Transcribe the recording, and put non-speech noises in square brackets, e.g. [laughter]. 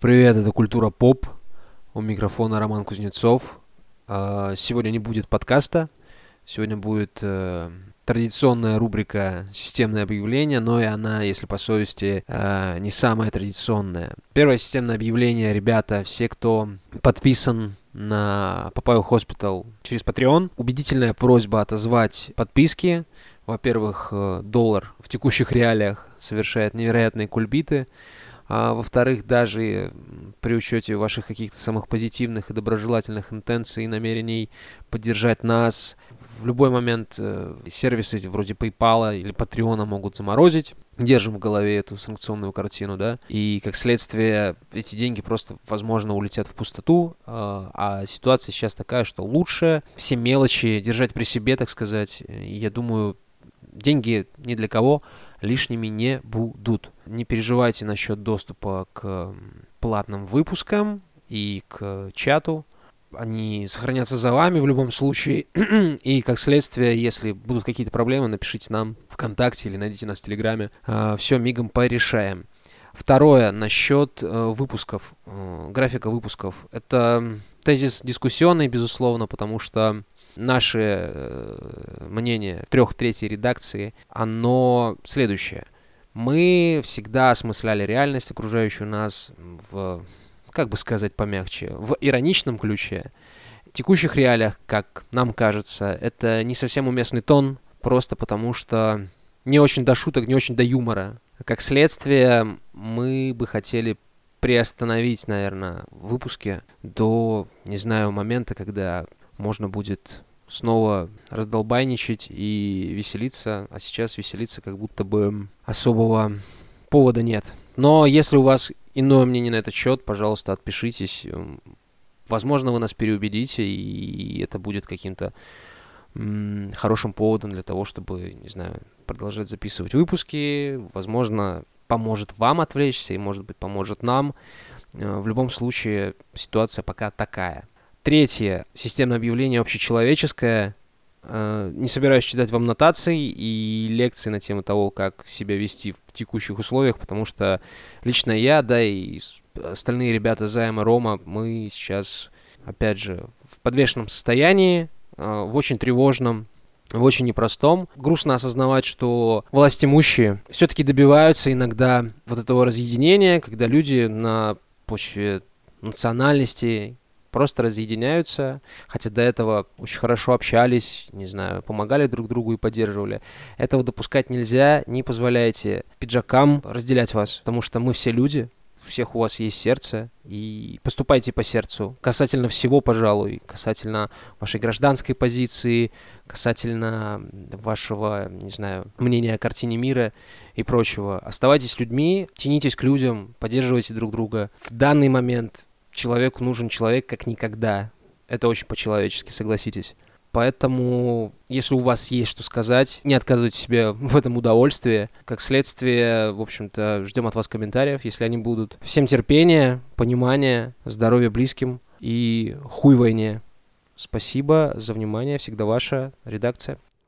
Привет, это Культура Поп. У микрофона Роман Кузнецов. А, сегодня не будет подкаста. Сегодня будет э, традиционная рубрика «Системное объявление», но и она, если по совести, э, не самая традиционная. Первое системное объявление, ребята, все, кто подписан на Папаю Hospital через Patreon. Убедительная просьба отозвать подписки. Во-первых, э, доллар в текущих реалиях совершает невероятные кульбиты. А, во-вторых, даже при учете ваших каких-то самых позитивных и доброжелательных интенций и намерений поддержать нас, в любой момент э, сервисы вроде PayPal или Patreon могут заморозить. Держим в голове эту санкционную картину, да, и как следствие эти деньги просто, возможно, улетят в пустоту, э, а ситуация сейчас такая, что лучше все мелочи держать при себе, так сказать. Я думаю, деньги ни для кого лишними не будут. Не переживайте насчет доступа к платным выпускам и к чату. Они сохранятся за вами в любом случае. [clears throat] и как следствие, если будут какие-то проблемы, напишите нам ВКонтакте или найдите нас в Телеграме. А, Все мигом порешаем. Второе, насчет э, выпусков, э, графика выпусков. Это тезис дискуссионный, безусловно, потому что наше э, мнение трех третьей редакции, оно следующее. Мы всегда осмысляли реальность окружающую нас в, как бы сказать помягче, в ироничном ключе. В текущих реалиях, как нам кажется, это не совсем уместный тон, просто потому что не очень до шуток, не очень до юмора. Как следствие, мы бы хотели приостановить, наверное, выпуски до, не знаю, момента, когда можно будет снова раздолбайничать и веселиться, а сейчас веселиться как будто бы особого повода нет. Но если у вас иное мнение на этот счет, пожалуйста, отпишитесь. Возможно, вы нас переубедите, и это будет каким-то хорошим поводом для того, чтобы, не знаю, продолжать записывать выпуски. Возможно, поможет вам отвлечься и, может быть, поможет нам. Э, в любом случае, ситуация пока такая. Третье. Системное объявление общечеловеческое. Э, не собираюсь читать вам нотации и лекции на тему того, как себя вести в текущих условиях, потому что лично я, да, и остальные ребята Займа Рома, мы сейчас, опять же, в подвешенном состоянии, э, в очень тревожном, в очень непростом. Грустно осознавать, что власть имущие все-таки добиваются иногда вот этого разъединения, когда люди на почве национальности просто разъединяются, хотя до этого очень хорошо общались, не знаю, помогали друг другу и поддерживали. Этого допускать нельзя, не позволяйте пиджакам разделять вас, потому что мы все люди, у всех у вас есть сердце, и поступайте по сердцу. Касательно всего, пожалуй, касательно вашей гражданской позиции, касательно вашего, не знаю, мнения о картине мира и прочего. Оставайтесь людьми, тянитесь к людям, поддерживайте друг друга. В данный момент человеку нужен человек как никогда. Это очень по-человечески, согласитесь. Поэтому, если у вас есть что сказать, не отказывайте себе [laughs] в этом удовольствии. Как следствие, в общем-то, ждем от вас комментариев, если они будут. Всем терпения, понимания, здоровья близким и хуй войне. Спасибо за внимание. Всегда ваша редакция.